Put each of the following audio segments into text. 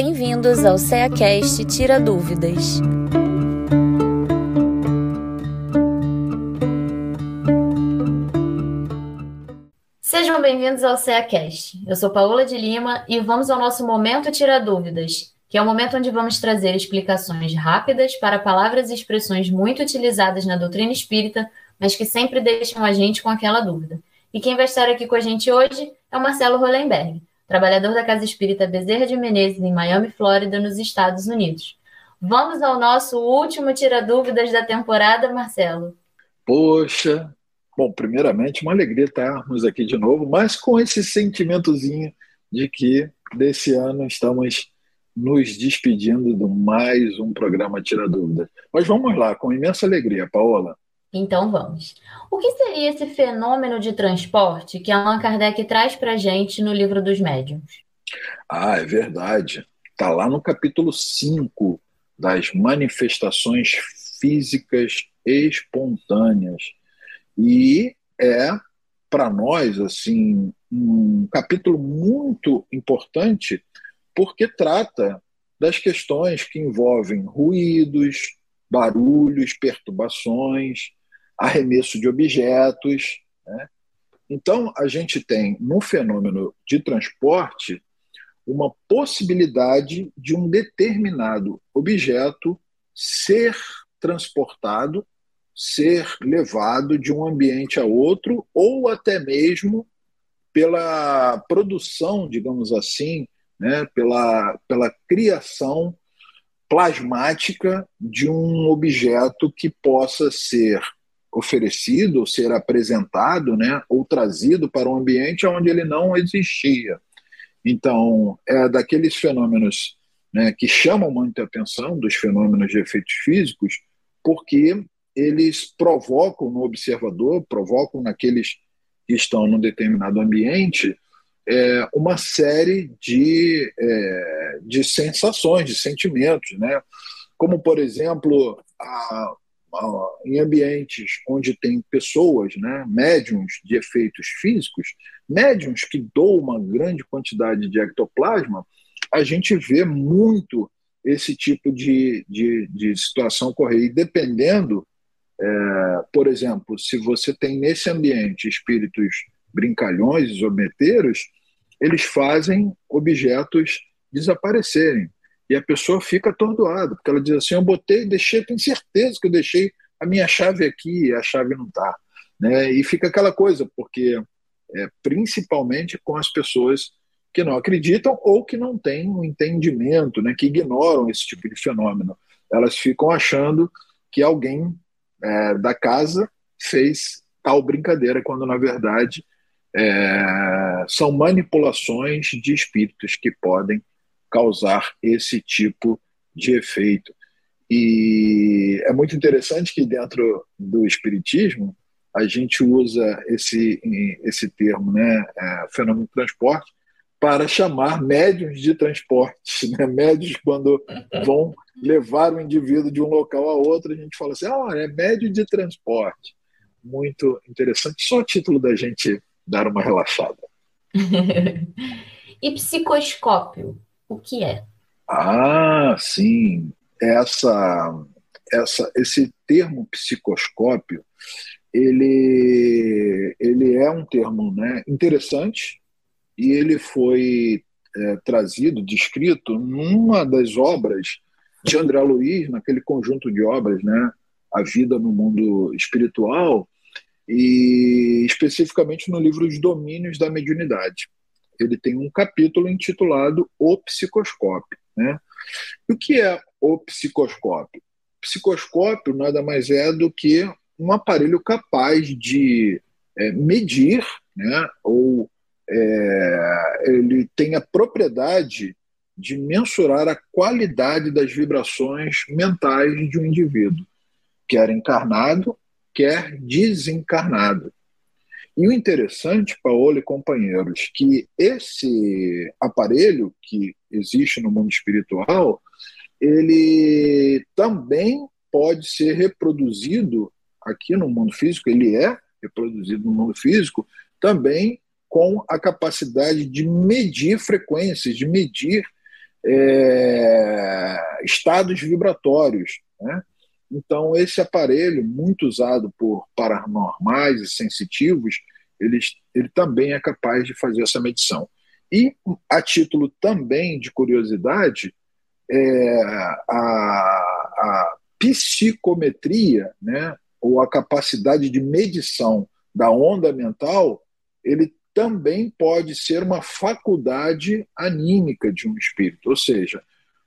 Bem-vindos ao CEACast Tira Dúvidas. Sejam bem-vindos ao CEACast. Eu sou Paola de Lima e vamos ao nosso Momento Tira Dúvidas, que é o momento onde vamos trazer explicações rápidas para palavras e expressões muito utilizadas na doutrina espírita, mas que sempre deixam a gente com aquela dúvida. E quem vai estar aqui com a gente hoje é o Marcelo Hollenberg, trabalhador da Casa Espírita Bezerra de Menezes, em Miami, Flórida, nos Estados Unidos. Vamos ao nosso último Tira Dúvidas da temporada, Marcelo. Poxa, bom, primeiramente, uma alegria estarmos aqui de novo, mas com esse sentimentozinho de que desse ano estamos nos despedindo de mais um programa Tira Dúvidas. Mas vamos lá, com imensa alegria, Paola. Então vamos. O que seria esse fenômeno de transporte que Allan Kardec traz para a gente no livro dos médiuns? Ah, é verdade. Está lá no capítulo 5 das manifestações físicas espontâneas. E é, para nós, assim, um capítulo muito importante porque trata das questões que envolvem ruídos, barulhos, perturbações, arremesso de objetos. Né? Então, a gente tem no fenômeno de transporte uma possibilidade de um determinado objeto ser transportado, ser levado de um ambiente a outro, ou até mesmo pela produção, digamos assim, né, pela, pela criação plasmática de um objeto que possa ser oferecido, ser apresentado, né, ou trazido para um ambiente onde ele não existia. Então, é daqueles fenômenos né, que chamam muita atenção, dos fenômenos de efeitos físicos, porque eles provocam no observador, provocam naqueles que estão num determinado ambiente, é, uma série de, é, de sensações, de sentimentos, né? como, por exemplo, a, em ambientes onde tem pessoas, né, médiums de efeitos físicos, médiums que doam uma grande quantidade de ectoplasma, a gente vê muito esse tipo de, de, de situação ocorrer. E dependendo, é, por exemplo, se você tem nesse ambiente espíritos brincalhões, isometeiros, eles fazem objetos desaparecerem. E a pessoa fica atordoada, porque ela diz assim: Eu botei, deixei, tenho certeza que eu deixei a minha chave aqui e a chave não está. Né? E fica aquela coisa, porque é, principalmente com as pessoas que não acreditam ou que não têm um entendimento, né, que ignoram esse tipo de fenômeno. Elas ficam achando que alguém é, da casa fez tal brincadeira, quando na verdade é, são manipulações de espíritos que podem causar esse tipo de efeito. E é muito interessante que dentro do espiritismo a gente usa esse, esse termo, né, é, fenômeno de transporte, para chamar médios de transporte. Né? Médios, quando vão levar o indivíduo de um local a outro, a gente fala assim: ah, é médio de transporte. Muito interessante. Só o título da gente dar uma relaxada. e psicoscópio? O que é? Ah, sim. Essa, essa, esse termo psicoscópio, ele, ele é um termo né, interessante e ele foi é, trazido, descrito numa das obras de André Luiz, naquele conjunto de obras, né, A Vida no Mundo Espiritual, e especificamente no livro Os Domínios da Mediunidade ele tem um capítulo intitulado O Psicoscópio. Né? E o que é o psicoscópio? O psicoscópio nada mais é do que um aparelho capaz de é, medir, né, ou é, ele tem a propriedade de mensurar a qualidade das vibrações mentais de um indivíduo, quer encarnado, quer desencarnado. E o interessante, Paulo e companheiros, que esse aparelho que existe no mundo espiritual, ele também pode ser reproduzido aqui no mundo físico, ele é reproduzido no mundo físico, também com a capacidade de medir frequências, de medir é, estados vibratórios. Né? Então, esse aparelho, muito usado por paranormais e sensitivos, ele, ele também é capaz de fazer essa medição. E, a título também de curiosidade, é, a, a psicometria, né, ou a capacidade de medição da onda mental, ele também pode ser uma faculdade anímica de um espírito, ou seja,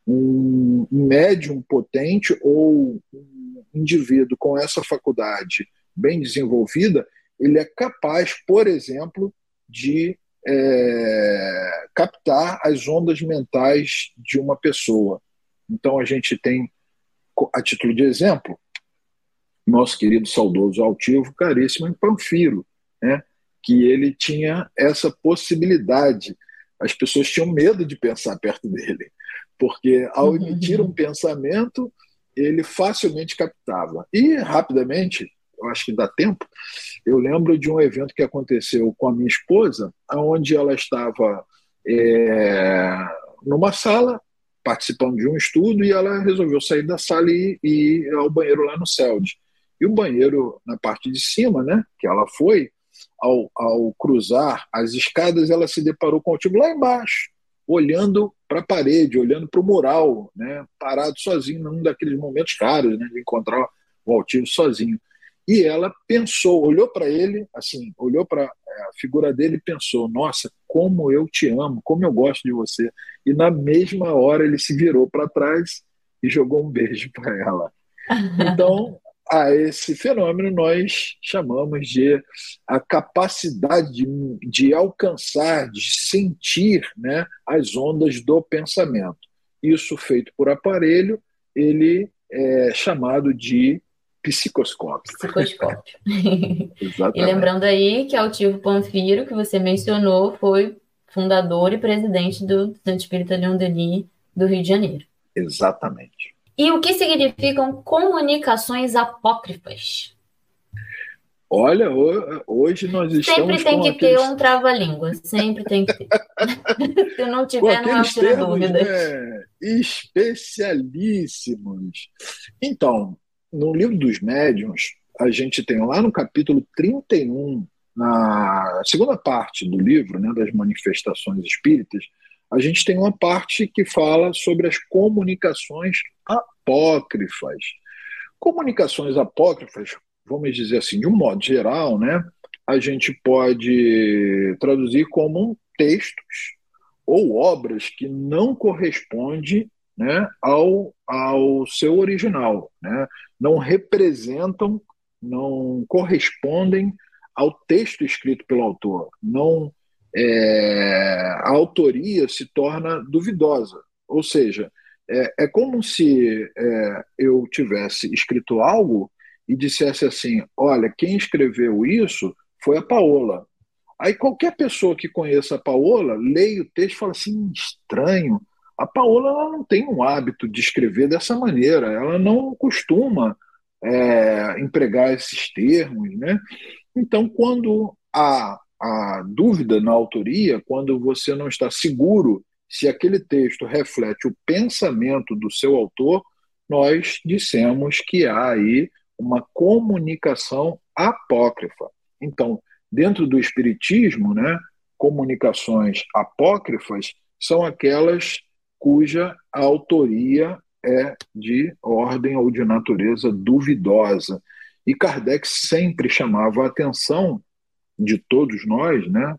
um médium potente ou um indivíduo com essa faculdade bem desenvolvida, ele é capaz, por exemplo, de é, captar as ondas mentais de uma pessoa. Então a gente tem, a título de exemplo, nosso querido saudoso altivo, caríssimo em Panfiro, né? que ele tinha essa possibilidade. As pessoas tinham medo de pensar perto dele, porque ao emitir um pensamento, ele facilmente captava. E rapidamente, eu acho que dá tempo, eu lembro de um evento que aconteceu com a minha esposa, onde ela estava é, numa sala, participando de um estudo, e ela resolveu sair da sala e, e ir ao banheiro lá no CELD. E o banheiro na parte de cima, né, que ela foi, ao, ao cruzar as escadas, ela se deparou com o tipo lá embaixo, olhando para a parede, olhando para o mural, né, parado sozinho, num daqueles momentos caros né, de encontrar o altivo sozinho. E ela pensou, olhou para ele, assim, olhou para é, a figura dele e pensou: Nossa, como eu te amo, como eu gosto de você. E na mesma hora ele se virou para trás e jogou um beijo para ela. Então, a esse fenômeno nós chamamos de a capacidade de, de alcançar, de sentir né, as ondas do pensamento. Isso feito por aparelho, ele é chamado de psicoscópio. Psicoscópio. e lembrando aí que Altivo Panfiro, que você mencionou, foi fundador e presidente do Santo Espírita Leão Denis do Rio de Janeiro. Exatamente. E o que significam comunicações apócrifas? Olha, hoje nós estamos. Sempre tem que aqueles... ter um trava-língua, sempre tem que ter. Se não tiver, não tira dúvida. Né, especialíssimos. Então, no livro dos médiuns, a gente tem lá no capítulo 31, na segunda parte do livro, né, das manifestações espíritas, a gente tem uma parte que fala sobre as comunicações apócrifas. Comunicações apócrifas, vamos dizer assim, de um modo geral, né, a gente pode traduzir como textos ou obras que não correspondem né, ao, ao seu original, né, não representam, não correspondem ao texto escrito pelo autor, não é, a autoria se torna duvidosa. Ou seja, é, é como se é, eu tivesse escrito algo e dissesse assim: olha, quem escreveu isso foi a Paola. Aí qualquer pessoa que conheça a Paola leia o texto e fala assim: estranho. A Paola ela não tem um hábito de escrever dessa maneira, ela não costuma é, empregar esses termos. Né? Então, quando há a dúvida na autoria, quando você não está seguro se aquele texto reflete o pensamento do seu autor, nós dissemos que há aí uma comunicação apócrifa. Então, dentro do espiritismo, né, comunicações apócrifas são aquelas cuja autoria é de ordem ou de natureza duvidosa. E Kardec sempre chamava a atenção de todos nós, né,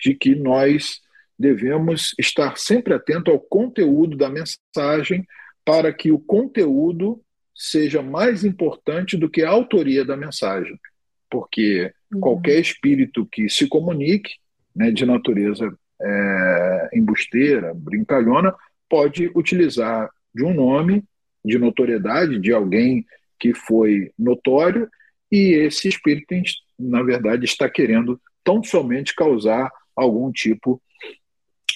de que nós devemos estar sempre atento ao conteúdo da mensagem para que o conteúdo seja mais importante do que a autoria da mensagem, porque uhum. qualquer espírito que se comunique, né, de natureza é, embusteira, brincalhona, pode utilizar de um nome de notoriedade de alguém que foi notório e esse espírito na verdade, está querendo tão somente causar algum tipo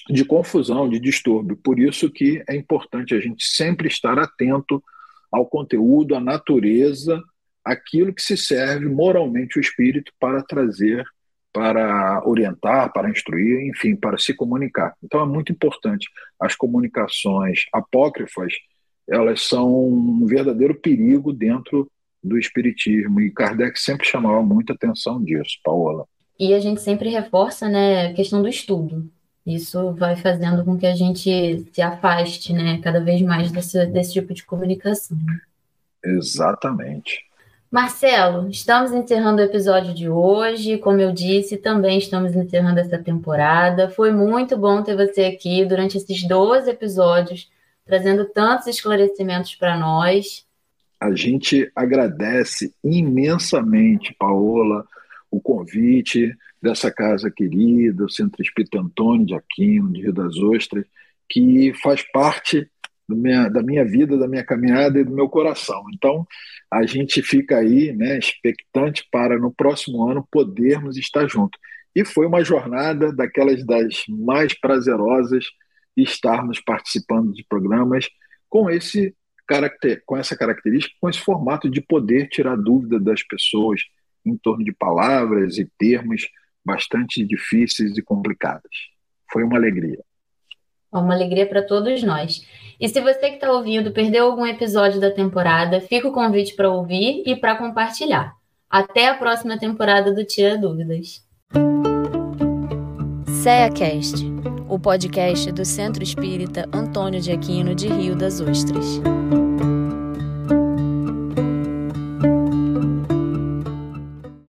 de confusão, de distúrbio. Por isso que é importante a gente sempre estar atento ao conteúdo, à natureza, aquilo que se serve moralmente o espírito para trazer para orientar, para instruir, enfim, para se comunicar. Então é muito importante. As comunicações apócrifas, elas são um verdadeiro perigo dentro do espiritismo e Kardec sempre chamava muita atenção disso, Paola. E a gente sempre reforça, né, a questão do estudo. Isso vai fazendo com que a gente se afaste, né, cada vez mais desse, desse tipo de comunicação. Exatamente. Marcelo, estamos encerrando o episódio de hoje. Como eu disse, também estamos encerrando essa temporada. Foi muito bom ter você aqui durante esses 12 episódios, trazendo tantos esclarecimentos para nós. A gente agradece imensamente, Paola, o convite dessa casa querida, o Centro Espírita Antônio de Aquino, de Rio das Ostras, que faz parte minha, da minha vida, da minha caminhada e do meu coração. Então, a gente fica aí, né, expectante para no próximo ano podermos estar juntos. E foi uma jornada daquelas das mais prazerosas estarmos participando de programas com esse com essa característica, com esse formato de poder tirar dúvida das pessoas em torno de palavras e termos bastante difíceis e complicadas. Foi uma alegria. Uma alegria para todos nós. E se você que está ouvindo perdeu algum episódio da temporada, fica o convite para ouvir e para compartilhar. Até a próxima temporada do Tira Dúvidas. CEACast, o podcast do Centro Espírita Antônio de Aquino de Rio das Ostras.